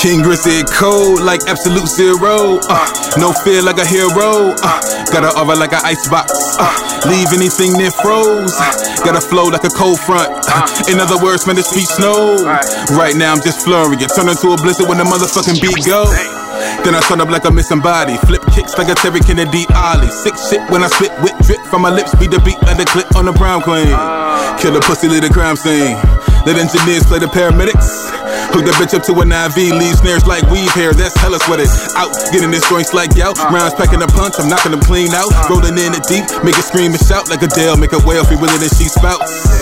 King Grizzly cold like absolute zero. Uh, no fear like a hero. Uh, got a aura like an icebox. Uh, leave anything near froze. Uh, got a flow like a cold front. Uh, in other words, man, the street snow. Right now I'm just flurrying. Turn into a blizzard when the motherfucking beat go. Then I turn up like a missing body. Flip kicks like a Terry Kennedy Ollie. Sick shit when I spit with drip from my lips. Beat the beat like the clip on the brown queen. Kill the pussy, lead the crime scene. Let engineers play the paramedics. Hook the bitch up to an IV, leave snares like weave hair, that's hella sweated. Out, getting this joints like gout. Uh. Rounds packing a punch, I'm knocking them clean out. Uh. Rolling in it deep, make it scream and shout like a Dale, make a whale free willing and she spouts.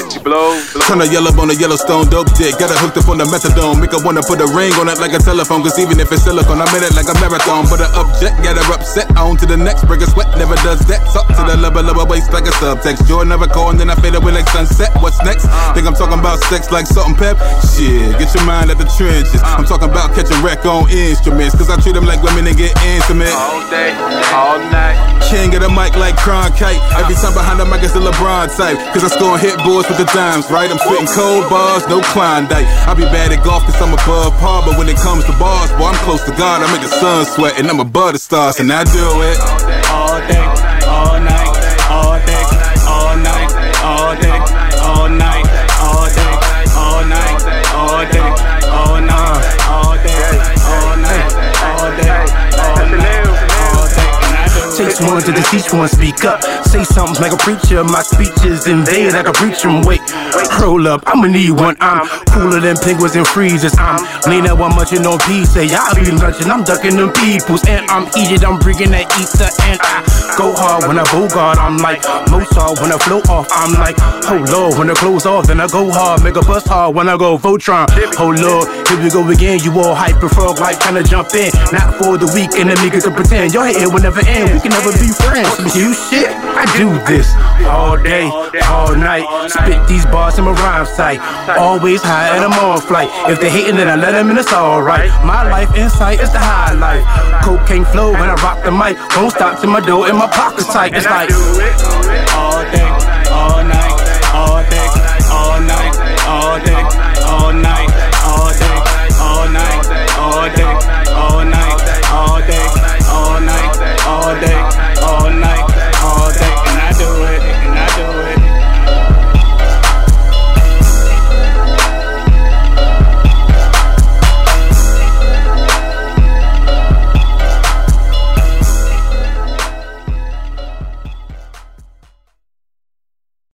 Turn a yellow on a Yellowstone dope dick. Got it hooked up on the methadone. Make her wanna put a ring on it like a telephone. Cause even if it's silicone, I'm in it like a marathon. But her object, got her upset. On to the next, break a sweat, never does that. Talk to the uh. lover, lover waist like a subtext. Joy never call, and then I fade away like sunset. What's next? Think I'm talking about sex like salt and pep? Shit, get your mind out the trenches. Uh. I'm talking about catching wreck on instruments. Cause I treat them like women and get intimate. All day, all night. King of the mic like Cronkite. Uh. Every time behind the mic is the LeBron type. Cause I score hit boards with the dimes, right? I'm spitting cold bars, no Klondike. I be bad at golf cause I'm above par. But when it comes to bars, boy, I'm close to God. I make the sun sweat and I'm above the stars. And I do it. all day, Do one to the teach one, speak up. Say something like a preacher. My speech is invade like a preacher. Wait, roll up, I'ma need one. I'm cooler than penguins and freezers. I'm leaning one munching on pizza. Y'all be lunching, I'm ducking them peoples. And I'm eating, I'm bringing that ether. And I go hard when I bogart. I'm like Mozart when I flow off. I'm like, oh lord, when I close off, then I go hard. Make a bust hard when I go Voltron. Oh lord, here we go again. You all hyper frog like trying to jump in. Not for the weak and the niggas can pretend. Your head will never end. We can never be friends. You shit, I do this all day, all night. Spit these bars in my rhyme site. Always high and I'm on flight. If they hating, then I let them in, it's alright. My life insight is the high life. Cocaine flow when I rock the mic. Won't stop till my dough in my pockets tight. It's like. all day, all night,